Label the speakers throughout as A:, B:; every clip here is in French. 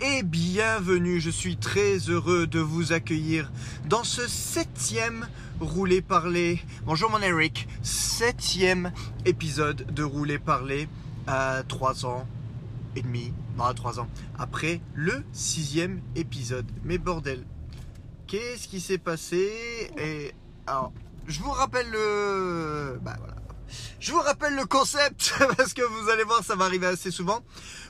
A: et bienvenue. Je suis très heureux de vous accueillir dans ce septième Rouler Parler. Bonjour mon Eric, septième épisode de Rouler Parler à trois ans et demi, non à trois ans, après le sixième épisode. Mais bordel, qu'est-ce qui s'est passé? Et alors, je vous rappelle le... Bah voilà. Je vous rappelle le concept parce que vous allez voir, ça va arriver assez souvent.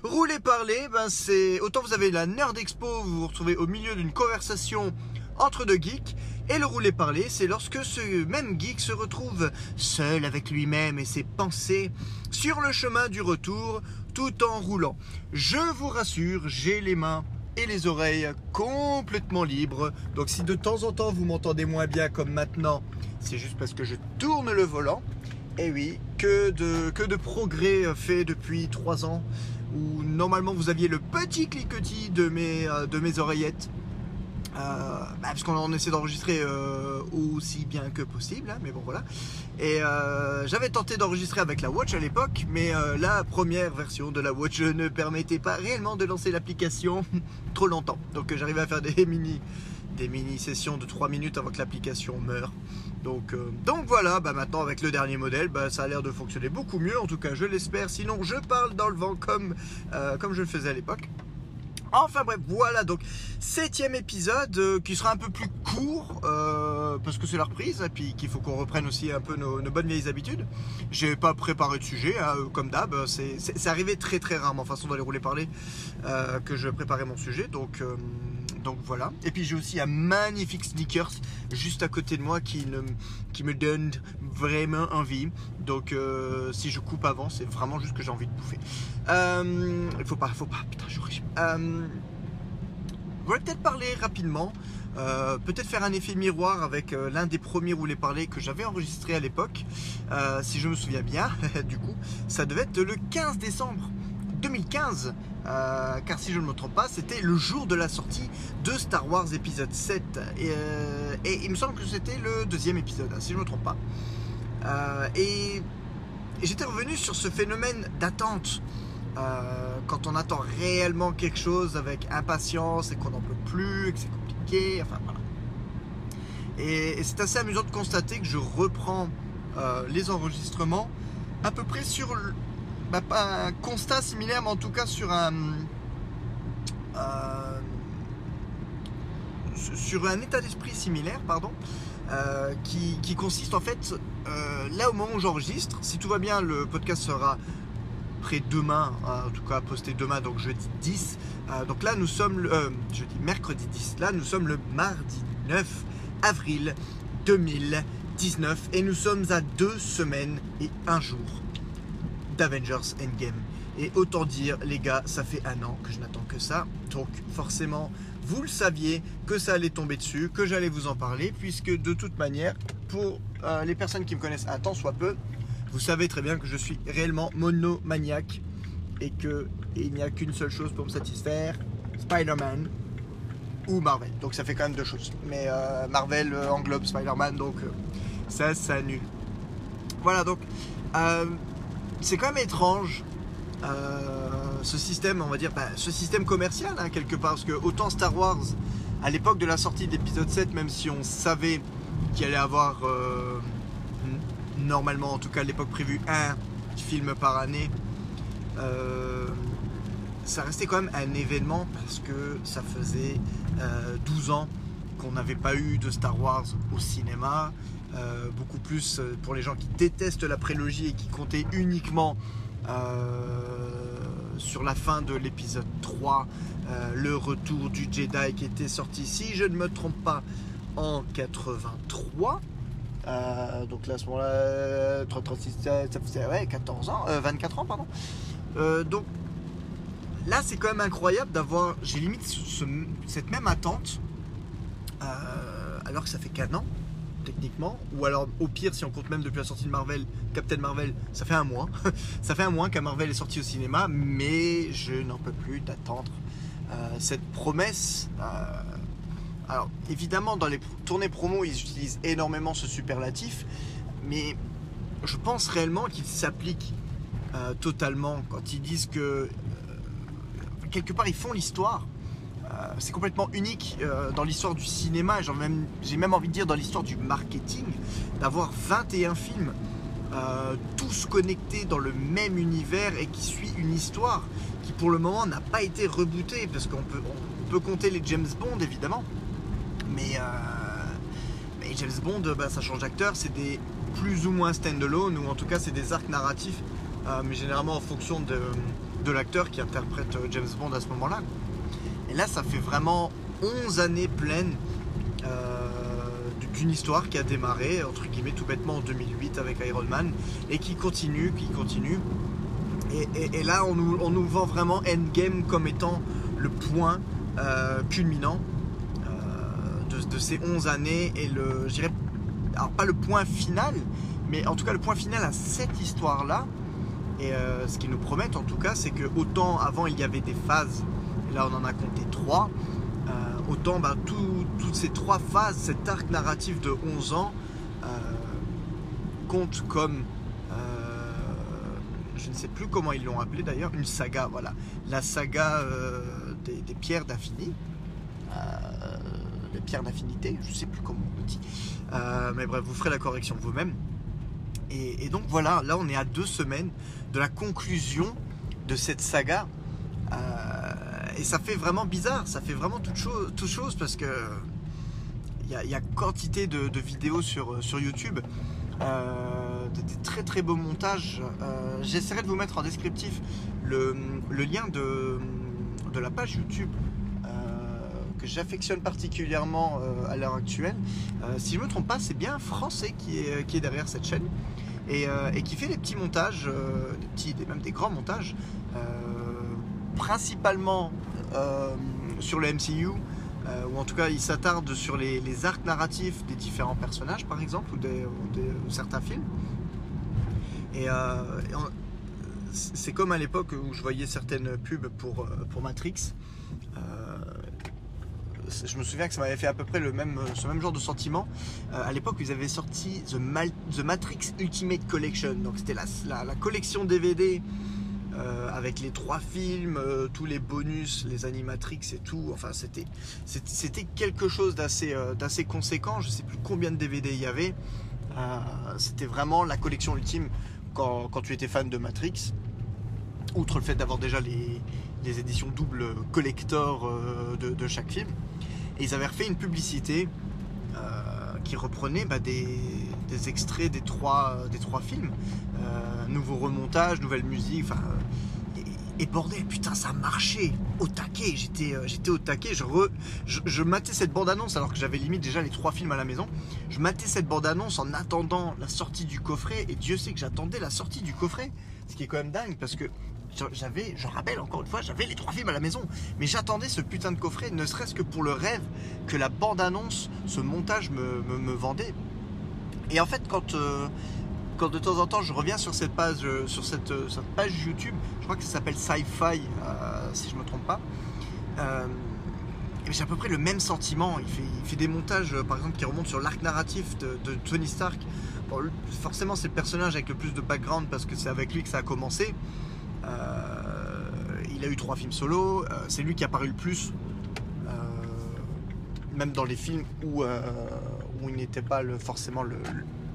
A: Rouler parler, ben c'est autant vous avez la Nerd Expo, vous vous retrouvez au milieu d'une conversation entre deux geeks. Et le rouler parler, c'est lorsque ce même geek se retrouve seul avec lui-même et ses pensées sur le chemin du retour tout en roulant. Je vous rassure, j'ai les mains et les oreilles complètement libres. Donc si de temps en temps vous m'entendez moins bien comme maintenant, c'est juste parce que je tourne le volant. Et oui, que de, que de progrès fait depuis 3 ans où normalement vous aviez le petit cliquetis de mes, euh, de mes oreillettes. Euh, bah, parce qu'on essaie d'enregistrer euh, aussi bien que possible, hein, mais bon voilà. Et j'avais tenté d'enregistrer avec la Watch à l'époque, mais la première version de la Watch ne permettait pas réellement de lancer l'application trop longtemps. Donc j'arrivais à faire des mini, des mini sessions de 3 minutes avant que l'application meure. Donc, euh, donc voilà, bah maintenant avec le dernier modèle, bah, ça a l'air de fonctionner beaucoup mieux, en tout cas je l'espère, sinon je parle dans le vent comme, euh, comme je le faisais à l'époque. Enfin bref, voilà donc septième épisode euh, qui sera un peu plus court parce que c'est la reprise et puis qu'il faut qu'on reprenne aussi un peu nos, bonnes vieilles habitudes. J'ai pas préparé de sujet hein, comme d'hab, c'est arrivé très très rarement, façon d'aller rouler parler, que je préparais mon sujet donc donc voilà. Et puis j'ai aussi un magnifique sneakers juste à côté de moi qui, me donne vraiment envie. Donc euh, si je coupe avant, c'est vraiment juste que j'ai envie de bouffer. Euh, il faut pas, faut pas, putain, je euh, On peut-être parler rapidement. Euh, peut-être faire un effet miroir avec l'un des premiers roulés parler que j'avais enregistré à l'époque, si je me souviens bien, du coup, ça devait être le 15 décembre 2015, euh, car si je ne me trompe pas, c'était le jour de la sortie de Star Wars épisode 7. Euh, et, il me semble que c'était le deuxième épisode, hein, si je ne me trompe pas. Euh, et, j'étais revenu sur ce phénomène d'attente. quand on attend réellement quelque chose avec impatience et qu'on n'en peut plus, et que c'est compliqué, enfin voilà. Et, et c'est assez amusant de constater que je reprends les enregistrements à peu près sur bah, pas un constat similaire, mais en tout cas sur un, euh, sur un état d'esprit similaire, pardon, euh, qui, consiste en fait, euh, là au moment où j'enregistre, si tout va bien, le podcast sera prêt demain, en tout cas posté demain, donc jeudi 10. donc là nous sommes, le, jeudi, mercredi 10, là nous sommes le mardi 9 avril 2019 et nous sommes à deux semaines et un jour d'Avengers Endgame. Et autant dire, les gars, ça fait un an que je n'attends que ça. Donc forcément, vous le saviez que ça allait tomber dessus, que j'allais vous en parler, puisque de toute manière, pour euh, les personnes qui me connaissent un tant soit peu, vous savez très bien que je suis réellement monomaniaque et que il n'y a qu'une seule chose pour me satisfaire, Spider-Man ou Marvel. Donc ça fait quand même deux choses. Mais euh, Marvel euh, englobe Spider-Man, donc ça, ça annule. Voilà, donc c'est quand même étrange euh, ce système, on va dire, bah, ce système commercial hein, quelque part, parce que autant Star Wars, à l'époque de la sortie de l'épisode 7, même si on savait qu'il allait avoir euh, normalement, en tout cas à l'époque prévu, un film par année, euh, ça restait quand même un événement parce que ça faisait 12 ans qu'on n'avait pas eu de Star Wars au cinéma. Euh, beaucoup plus euh, pour les gens qui détestent la prélogie et qui comptaient uniquement euh, sur la fin de l'épisode 3, le retour du Jedi qui était sorti, si je ne me trompe pas, en 83. donc là, à ce moment-là, 36, ça faisait ouais, 14 ans, 24 ans, pardon. donc là, c'est quand même incroyable d'avoir, j'ai limite cette même attente, alors que ça fait qu'un an techniquement. Ou alors, au pire, si on compte même depuis la sortie de Marvel, Captain Marvel, ça fait un mois. ça fait un mois qu'un Marvel est sorti au cinéma, mais je n'en peux plus d'attendre euh, cette promesse. Euh, alors, évidemment, dans les tournées promo, ils utilisent énormément ce superlatif, mais je pense réellement qu'il s'applique euh, totalement quand ils disent que quelque part, ils font l'histoire. C'est complètement unique dans l'histoire du cinéma, j'ai même, envie de dire dans l'histoire du marketing, d'avoir 21 films tous connectés dans le même univers et qui suit une histoire qui pour le moment n'a pas été rebootée parce qu'on peut, compter les James Bond évidemment, mais, mais James Bond, bah, ça change d'acteur, c'est des plus ou moins stand-alone ou en tout cas c'est des arcs narratifs, mais généralement en fonction de, de l'acteur qui interprète James Bond à ce moment-là. Et là, ça fait vraiment 11 années pleines d'une histoire qui a démarré, entre guillemets, tout bêtement en 2008 avec Iron Man, et qui continue, qui continue. Et, là, on nous, vend vraiment Endgame comme étant le point euh, culminant euh, de, ces 11 années, et le, je dirais, alors pas le point final, mais en tout cas le point final à cette histoire-là. Et euh, ce qu'ils nous promettent en tout cas, c'est que autant avant il y avait des phases, là on en a compté trois, autant bah, toutes ces trois phases, cet arc narratif de 11 ans, euh, compte comme, euh, je ne sais plus comment ils l'ont appelé d'ailleurs, une saga, voilà. La saga euh, des, pierres d'infini. les pierres d'infinité, je ne sais plus comment on le dit. mais bref, vous ferez la correction vous-même. Et, donc voilà, là on est à deux semaines de la conclusion de cette saga et ça fait vraiment bizarre, ça fait vraiment toute chose, parce que il y, a quantité de, vidéos sur, sur YouTube, euh, des très très beaux montages. Euh, j'essaierai de vous mettre en descriptif le, lien de, la page YouTube euh, que j'affectionne particulièrement à l'heure actuelle. si je ne me trompe pas, c'est bien Français qui est, qui est derrière cette chaîne. Et, qui fait des petits montages, des petits, même des grands montages, principalement euh, sur le MCU, euh, ou en tout cas il s'attarde sur les, arcs narratifs des différents personnages par exemple, ou, des, certains films. Et, euh, c'est comme à l'époque où je voyais certaines pubs pour, pour Matrix. je me souviens que ça m'avait fait à peu près le même, ce même genre de sentiment. à l'époque, ils avaient sorti The, The, Matrix Ultimate Collection. Donc, c'était la, la, la, collection DVD euh, avec les trois films, euh, tous les bonus, les animatrix et tout. Enfin, c'était, c'était quelque chose d'assez, euh, d'assez conséquent. Je sais plus combien de DVD il y avait. c'était vraiment la collection ultime quand, quand, tu étais fan de Matrix. Outre le fait d'avoir déjà les, les, éditions double collector de, de, chaque film. Et ils avaient refait une publicité qui reprenait bah, des, des, extraits des trois, des trois films. Euh, nouveau remontage, nouvelle musique, enfin. Et, bordel, putain, ça marchait au taquet. J'étais, euh, au taquet. Je, je, je, matais cette bande-annonce alors que j'avais limite déjà les trois films à la maison. Je matais cette bande-annonce en attendant la sortie du coffret. Et Dieu sait que j'attendais la sortie du coffret. Ce qui est quand même dingue parce que j'avais, je rappelle encore une fois, j'avais les trois films à la maison, mais j'attendais ce putain de coffret, ne serait-ce que pour le rêve que la bande-annonce, ce montage me, me, vendait. Et en fait, quand, euh, quand de temps en temps je reviens sur cette page, euh, sur cette, euh, page YouTube, je crois que ça s'appelle Sci-Fi, si je ne me trompe pas. j'ai à peu près le même sentiment. Il fait, des montages, par exemple, qui remontent sur l'arc narratif de, Tony Stark. forcément, c'est le personnage avec le plus de background parce que c'est avec lui que ça a commencé. Euh, il a eu trois films solo. Euh, c'est lui qui a apparu le plus, euh, même dans les films où, où il n'était pas forcément le,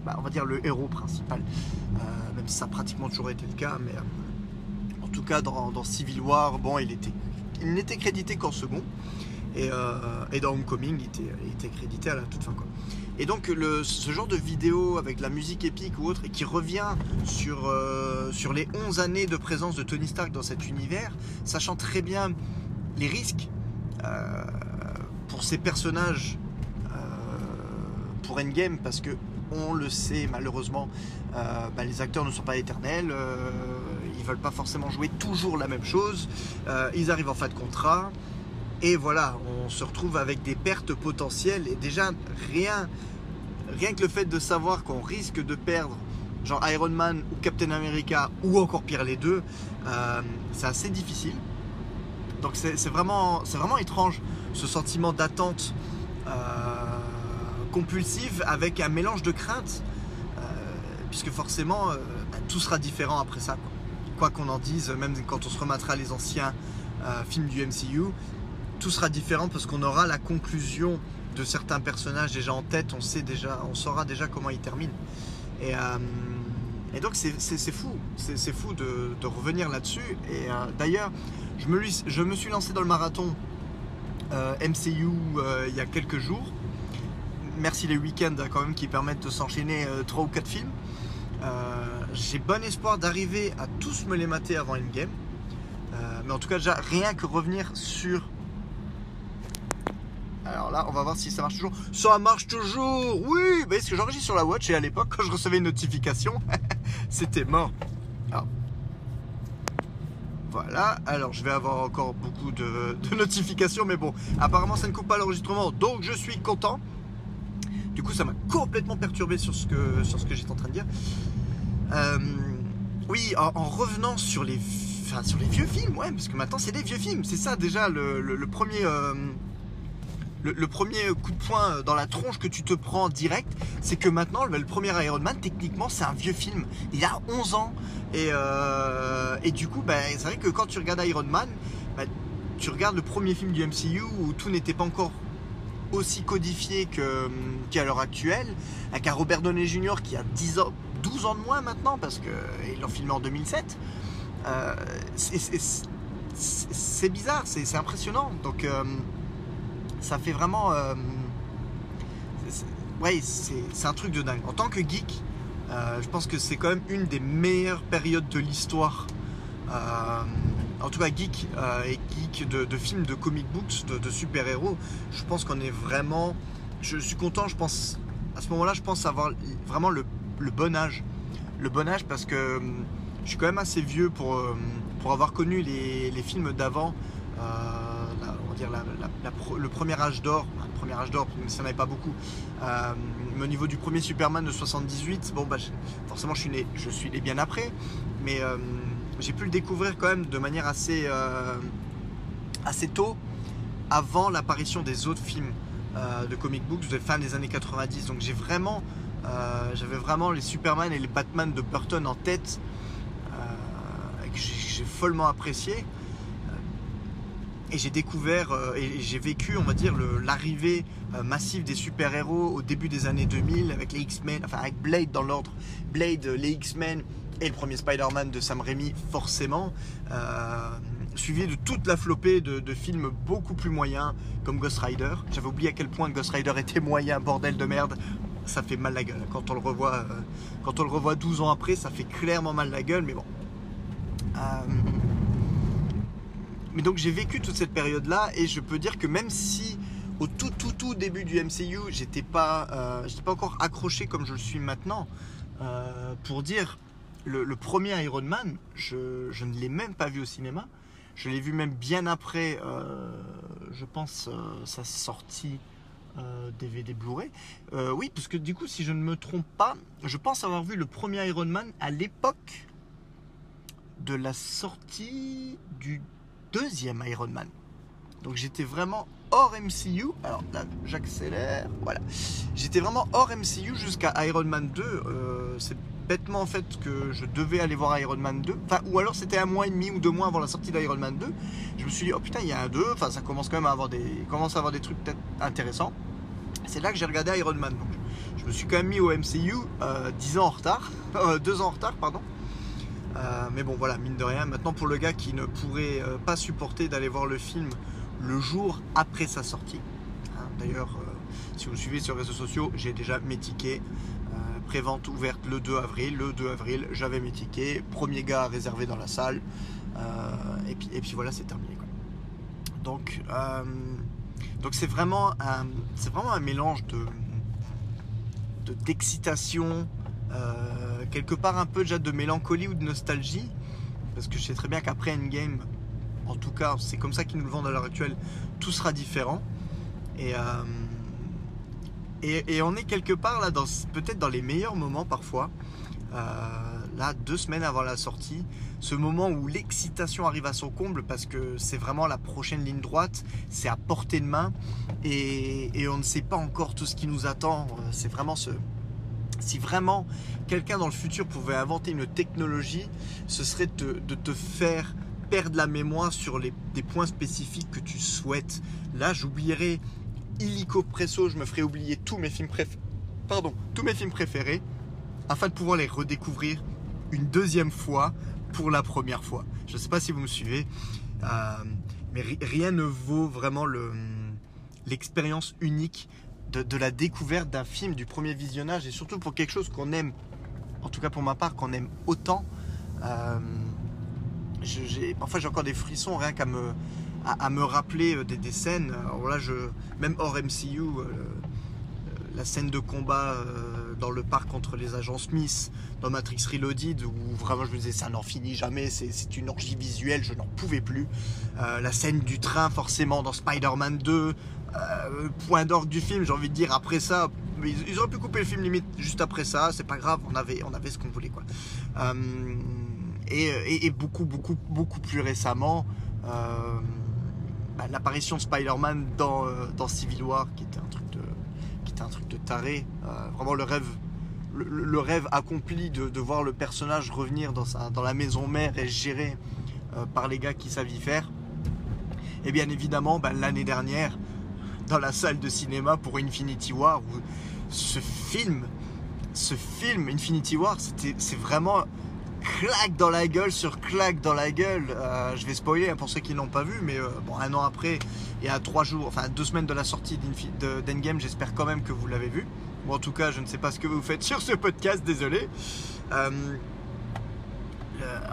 A: bah, on va dire le héros principal. même si ça a pratiquement toujours été le cas, mais en tout cas dans, Civil War, bon, il était, il n'était crédité qu'en second. Et, dans Homecoming, il était, crédité à la toute fin. Quoi. Et donc ce genre de vidéo avec la musique épique ou autre et qui revient sur, euh, sur les 11 années de présence de Tony Stark dans cet univers, sachant très bien les risques euh, pour ces personnages euh, pour Endgame, parce que on le sait malheureusement, bah, les acteurs ne sont pas éternels, ils veulent pas forcément jouer toujours la même chose, ils arrivent en fin de contrat. Et voilà, on se retrouve avec des pertes potentielles. Et déjà, rien, rien que le fait de savoir qu'on risque de perdre, genre Iron Man ou Captain America, ou encore pire les deux, euh, c'est assez difficile. Donc c'est vraiment, vraiment étrange ce sentiment d'attente euh, compulsive avec un mélange de crainte, euh, puisque forcément bah, tout sera différent après ça. Quoi qu'on en dise, même quand on se remettra les anciens films du MCU, tout sera différent parce qu'on aura la conclusion de certains personnages déjà en tête, on sait déjà, on saura déjà comment ils terminent. Et, et donc c'est fou, c'est fou de, de revenir là-dessus. Et d'ailleurs, je me, je me suis lancé dans le marathon MCU il y a quelques jours merci les week-ends hein, quand même qui permettent de s'enchaîner 3 ou 4 films. Euh, j'ai bon espoir d'arriver à tous me les mater avant Endgame. Euh, mais en tout cas, déjà, rien que revenir sur. Alors là, on va voir si ça marche toujours. Ça marche toujours Oui bah, Ce que j'enregistre sur la Watch et à l'époque, quand je recevais une notification, c'était mort. Voilà, alors je vais avoir encore beaucoup de, notifications, mais bon, apparemment ça ne coupe pas l'enregistrement, donc je suis content. Du coup, ça m'a complètement perturbé sur ce que, sur ce que j'étais en train de dire. Euh, oui, en, revenant sur les, sur les vieux films, ouais, parce que maintenant c'est des vieux films. C'est ça déjà le, premier. Euh, le, premier coup de poing dans la tronche que tu te prends direct, c'est que maintenant, le, premier Iron Man, techniquement, c'est un vieux film. Il a 11 ans. Et, euh, et du coup, bah, c'est vrai que quand tu regardes Iron Man, bah, tu regardes le premier film du MCU où tout n'était pas encore aussi codifié qu'à l'heure actuelle, avec un Robert Downey Jr. qui a 10 ans, 12 ans de moins maintenant, parce qu'ils l'ont filmé en 2007. Euh, c'est bizarre, c'est impressionnant. Donc, euh, ça fait vraiment. Euh, ouais, c'est un truc de dingue. En tant que geek, je pense que c'est quand même une des meilleures périodes de l'histoire en tout cas geek euh, et geek de, films, de comic books, de, super-héros, je pense qu'on est vraiment. Je suis content, je pense. À ce moment-là, je pense avoir vraiment le, bon âge. Le bon âge parce que hum, je suis quand même assez vieux pour, hum, avoir connu les, films d'avant. Euh, on va dire le premier âge d'or, le premier âge d'or, mais ça n'avait pas beaucoup. Euh, mais au niveau du premier Superman de 78, bon bah forcément je suis né, je suis né bien après, mais hum, j'ai pu le découvrir quand même de manière assez, euh, assez tôt, avant l'apparition des autres films euh, de comic books de fin des années 90. Donc j'ai vraiment, euh, j'avais vraiment les Superman et les Batman de Burton en tête, que j'ai follement apprécié. Et j'ai découvert et j'ai vécu, on va dire, l'arrivée massive des super-héros au début des années 2000 avec les X-Men, enfin avec Blade dans l'ordre, Blade, les X-Men, et le premier Spider-Man de Sam Raimi, forcément, euh, suivi de toute la flopée de, films beaucoup plus moyens, comme Ghost Rider. J'avais oublié à quel point Ghost Rider était moyen, bordel de merde. Ça fait mal la gueule. Quand on le revoit, euh, quand on le revoit 12 ans après, ça fait clairement mal la gueule, mais bon. Euh, mais donc j'ai vécu toute cette période-là, et je peux dire que même si au tout tout tout début du MCU, j'étais pas, pas encore accroché comme je le suis maintenant, pour dire le, premier Iron Man, je, ne l'ai même pas vu au cinéma. Je l'ai vu même bien après, euh, je pense, euh, sa sortie DVD euh, Blu-ray. oui, parce que du coup, si je ne me trompe pas, je pense avoir vu le premier Iron Man à l'époque de la sortie du deuxième Iron Man. Donc j'étais vraiment hors MCU. Alors là, j'accélère. Voilà. J'étais vraiment hors MCU jusqu'à Iron Man 2. c'est bêtement en fait que je devais aller voir Iron Man 2. Enfin, ou alors c'était un mois et demi ou deux mois avant la sortie d'Iron Man 2. Je me suis dit, oh putain, il y a un 2. Enfin, ça commence quand même à avoir des, commence à avoir des trucs peut-être intéressants. C'est là que j'ai regardé Iron Man. Donc, je me suis quand même mis au MCU euh, 10 ans en retard. 2 euh, ans en retard, pardon. Euh, mais bon, voilà, mine de rien. Maintenant, pour le gars qui ne pourrait euh, pas supporter d'aller voir le film le jour après sa sortie. Hein, d'ailleurs, si vous me suivez sur les réseaux sociaux, j'ai déjà mes tickets prévente ouverte le 2 avril. Le 2 avril, j'avais mes tickets. Premier gars réservé dans la salle. Euh, et, puis, et puis voilà, c'est terminé. Donc, euh, donc c'est vraiment, un, vraiment un mélange de, d'excitation, euh, quelque part un peu déjà de mélancolie ou de nostalgie. Parce que je sais très bien qu'après Endgame, en tout cas, c'est comme ça qu'ils nous le vendent à l'heure actuelle, tout sera différent. Et, et, on est quelque part là, peut-être dans les meilleurs moments parfois. Euh, là, deux semaines avant la sortie, ce moment où l'excitation arrive à son comble parce que c'est vraiment la prochaine ligne droite, c'est à portée de main et, on ne sait pas encore tout ce qui nous attend. Euh, c'est vraiment ce. Si vraiment quelqu'un dans le futur pouvait inventer une technologie, ce serait de, te faire perdre la mémoire sur des points spécifiques que tu souhaites. Là, j'oublierai illico presso, je me ferai oublier tous mes films préférés. Pardon, tous mes films préférés afin de pouvoir les redécouvrir une deuxième fois pour la première fois. Je ne sais pas si vous me suivez, euh, mais rien ne vaut vraiment l'expérience unique de, la découverte d'un film, du premier visionnage, et surtout pour quelque chose qu'on aime, en tout cas pour ma part, qu'on aime autant. Euh, parfois j'ai encore des frissons rien qu'à me, à, me rappeler euh, des, scènes. Alors là, je, même hors MCU, la scène de combat dans le parc contre les agents Smith, dans Matrix Reloaded, où vraiment je me disais ça n'en finit jamais, c'est une orgie visuelle, je n'en pouvais plus. Euh, la scène du train, forcément, dans Spider-Man 2, euh, point d'orgue du film, j'ai envie de dire, après ça, ils, auraient pu couper le film limite juste après ça, c'est pas grave, on avait, on avait ce qu'on voulait quoi. Euh, et, beaucoup, beaucoup, beaucoup plus récemment, bah, l'apparition de Spider-Man dans, dans Civil War, qui était un truc de un truc de taré. Euh, vraiment le rêve, le, rêve accompli de, voir le personnage revenir dans, sa, la maison mère et géré euh, par les gars qui savent y faire. Et bien évidemment, ben, l'année dernière, dans la salle de cinéma pour Infinity War, où ce film, ce film Infinity War, c'est vraiment claque dans la gueule sur claque dans la gueule. Euh, je vais spoiler hein, pour ceux qui n'ont pas vu, mais euh, bon, un an après et à trois jours, enfin deux semaines de la sortie d'Endgame, j'espère quand même que vous l'avez vu. Ou en tout cas, je ne sais pas ce que vous faites sur ce podcast, désolé. Euh,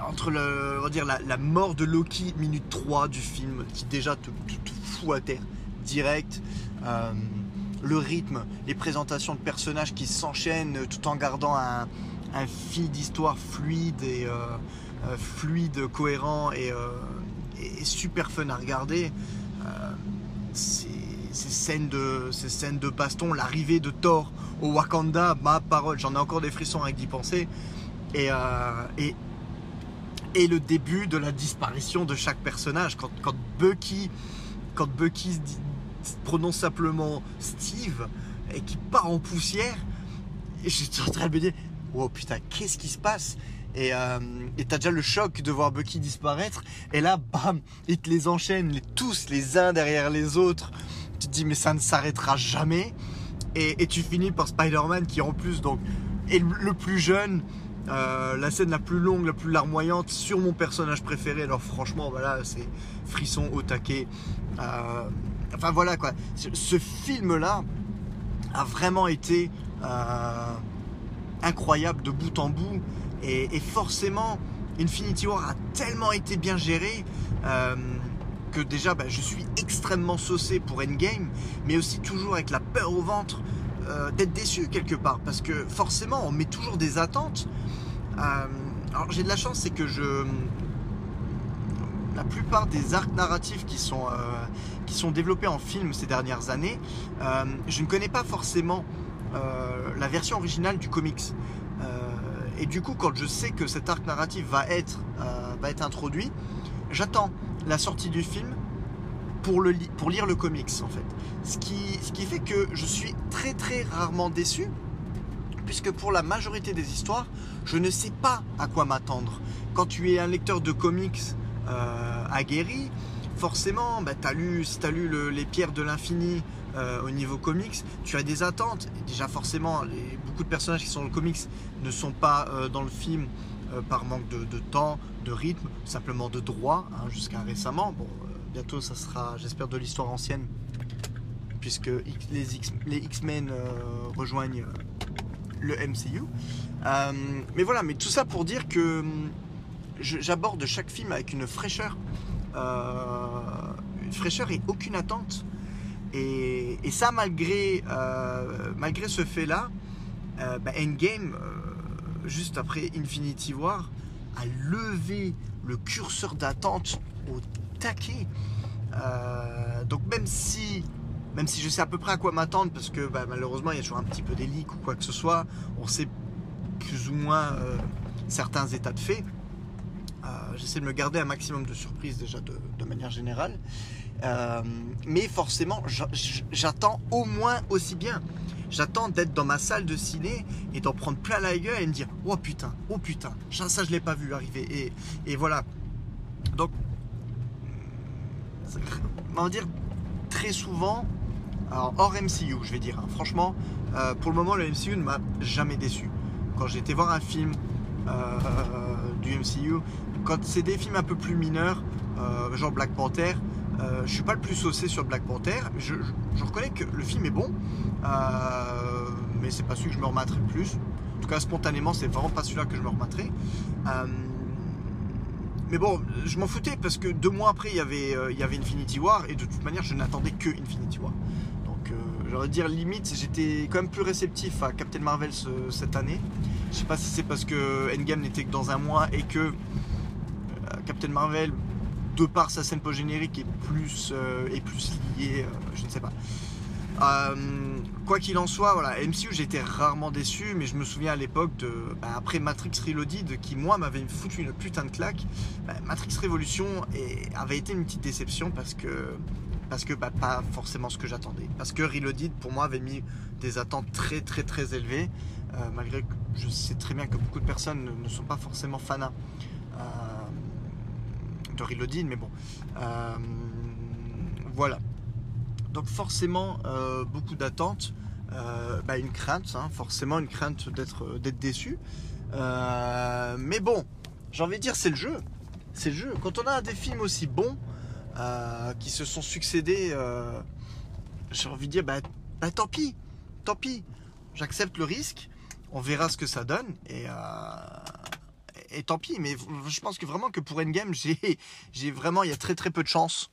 A: entre on va dire la, mort de Loki, minute 3 du film, qui déjà te, fout à terre direct. le rythme, les présentations de personnages qui s'enchaînent tout en gardant un, un fil d'histoire fluide et euh, euh, fluide, cohérent euh, et, super fun à regarder. ces, scènes de, ces scènes de baston, l'arrivée de Thor au Wakanda, ma parole, j'en ai encore des frissons avec d'y penser. Et, et, le début de la disparition de chaque personnage. Quand, quand Bucky, quand Bucky prononce simplement Steve et qui part en poussière, j'étais en train de me dire oh putain, qu'est-ce qui se passe? Et euh, t'as déjà le choc de voir Bucky disparaître. Et là, bam, il te les enchaîne tous les uns derrière les autres. Tu te dis, mais ça ne s'arrêtera jamais. Et, tu finis par Spider-Man qui, en plus, donc, est le plus jeune. Euh, la scène la plus longue, la plus larmoyante sur mon personnage préféré. Alors, franchement, voilà, c'est frisson au taquet. Euh, enfin, voilà quoi. Ce, film-là a vraiment été. Incroyable de bout en bout. Et, forcément, Infinity War a tellement été bien géré euh, que déjà bah, je suis extrêmement saucé pour Endgame, mais aussi toujours avec la peur au ventre euh, d'être déçu quelque part. Parce que forcément, on met toujours des attentes. Euh, alors j'ai de la chance, c'est que je la plupart des arcs narratifs qui sont, qui sont développés en film ces dernières années, je ne connais pas forcément la version originale du comics. Euh, et du coup, quand je sais que cet arc narratif va être, euh, va être introduit, j'attends la sortie du film pour, le lire le comics en fait. Ce qui, ce qui fait que je suis très très rarement déçu, puisque pour la majorité des histoires, je ne sais pas à quoi m'attendre. Quand tu es un lecteur de comics aguerri, forcément, bah, as lu, si tu as lu Les Pierres de l'Infini euh, au niveau comics, tu as des attentes. déjà, forcément, beaucoup de personnages qui sont dans le comics ne sont pas euh, dans le film euh, par manque de, temps, de rythme, simplement de droit, hein, jusqu'à récemment. Bon, bientôt, ça sera, j'espère, de l'histoire ancienne, puisque les, X, les X-Men rejoignent le MCU. mais voilà, mais tout ça pour dire que hum, j'aborde chaque film avec une fraîcheur une fraîcheur et aucune attente. Et, ça, malgré, euh, malgré ce fait-là, euh, bah, Endgame, euh, juste après Infinity War, a levé le curseur d'attente au taquet. donc même si, même si je sais à peu près à quoi m'attendre, parce que bah, malheureusement il y a toujours un petit peu des leaks ou quoi que ce soit, on sait plus ou moins certains états de fait. J'essaie de me garder un maximum de surprises déjà de manière générale. Euh, mais forcément, j'attends au moins aussi bien. J'attends d'être dans ma salle de ciné et d'en prendre plein la gueule et me dire Oh putain, oh putain, ça, je l'ai pas vu arriver. Et, voilà. Donc on va dire très souvent, alors hors MCU, je vais dire. hein. Franchement, euh, pour le moment, le MCU ne m'a jamais déçu. Quand été voir un film euh, du MCU, quand c'est des films un peu plus mineurs, euh, genre Black Panther, euh, je suis pas le plus saucé sur Black Panther. Je, reconnais que le film est bon, euh, mais c'est pas celui que je me remettrai le plus. En tout cas, spontanément, c'est vraiment pas celui-là que je me remettrai. Euh, mais bon, je m'en foutais parce que deux mois après, il y avait, il y avait Infinity War et de toute manière, je n'attendais que Infinity War. Donc, j'aurais dire limite, j'étais quand même plus réceptif à Captain Marvel ce- cette année. Je sais pas si c'est parce que Endgame n'était que dans un mois et que Captain Marvel, de par sa scène post-générique, est plus, euh, est plus lié, euh, je ne sais pas. Euh, quoi qu'il en soit, voilà, MCU j'étais rarement déçu, mais je me souviens à l'époque de bah, après Matrix Reloaded qui moi m'avait foutu une putain de claque. bah, Matrix Révolution avait été une petite déception parce que parce que bah, pas forcément ce que j'attendais. Parce que Reloaded pour moi avait mis des attentes très très très élevées, malgré que je sais très bien que beaucoup de personnes ne, sont pas forcément fanas de Reloaded, mais bon, Euh, voilà. Donc forcément euh, beaucoup d'attentes, euh, bah, une crainte, hein, forcément une crainte d'être déçu. Mais bon, j'ai envie de dire c'est le jeu, c'est le jeu. Quand on a des films aussi bons qui se sont succédés, j'ai envie de dire bah, bah, tant pis, tant pis. J'accepte le risque, on verra ce que ça donne et et tant pis. Mais je pense que vraiment que pour Endgame, j'ai vraiment il y a très très peu de chances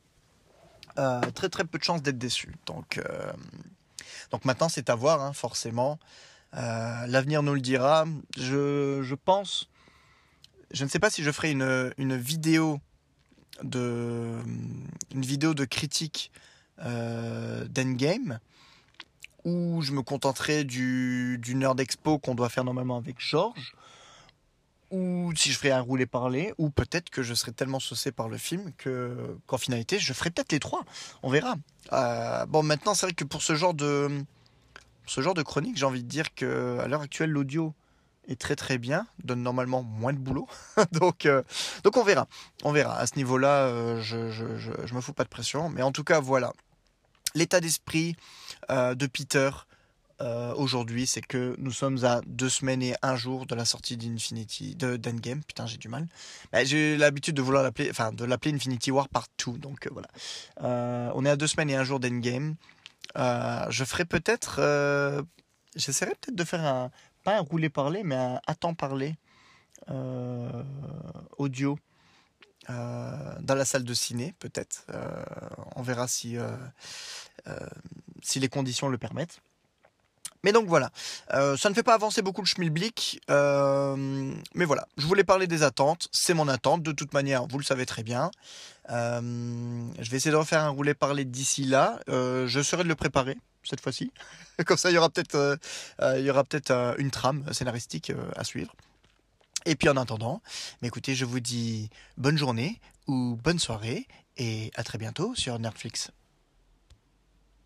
A: euh, très peu de d'être déçu. Donc, euh, donc maintenant c'est à voir, hein, forcément. Euh, L'avenir nous le dira. Je, pense, je ne sais pas si je ferai une, une vidéo de une vidéo de critique euh, d'Endgame où je me contenterai du, du Nerd Expo qu'on doit faire normalement avec Georges ou si je ferai un roulé parler, ou peut-être que je serai tellement saucé par le film que qu'en finalité je ferai peut-être les trois. On verra. Euh, bon, maintenant c'est vrai que pour ce genre de ce genre de chronique, j'ai envie de dire que à l'heure actuelle l'audio est très très bien, donne normalement moins de boulot. donc euh, donc on verra, on verra. À ce niveau-là, euh, je, je, je me fous pas de pression, mais en tout cas voilà l'état d'esprit de Peter euh, aujourd'hui, c'est que nous sommes à deux semaines et un jour de la sortie d'Infinity, de d'Endgame. Putain, j'ai du mal. Bah, j'ai l'habitude de vouloir l'appeler, enfin, de l'appeler Infinity War partout. Donc euh, voilà. Euh, on est à deux semaines et un jour d'Endgame. Je ferai peut-être, j'essaierai peut-être de faire un, pas un roulé parler, mais un attends parler audio. dans la salle de ciné, peut-être. On verra si, si les conditions le permettent. Mais donc voilà, Euh, ça ne fait pas avancer beaucoup le schmilblick, euh, mais voilà, je voulais parler des attentes, c'est mon attente, de toute manière, vous le savez très bien. Euh, je vais essayer de refaire un roulé parler d'ici là, je serai de le préparer cette fois-ci, comme ça il y aura peut-être y aura peut-être une trame scénaristique à suivre. Et puis en attendant, mais écoutez, je vous dis bonne journée ou bonne soirée et à très bientôt sur Netflix.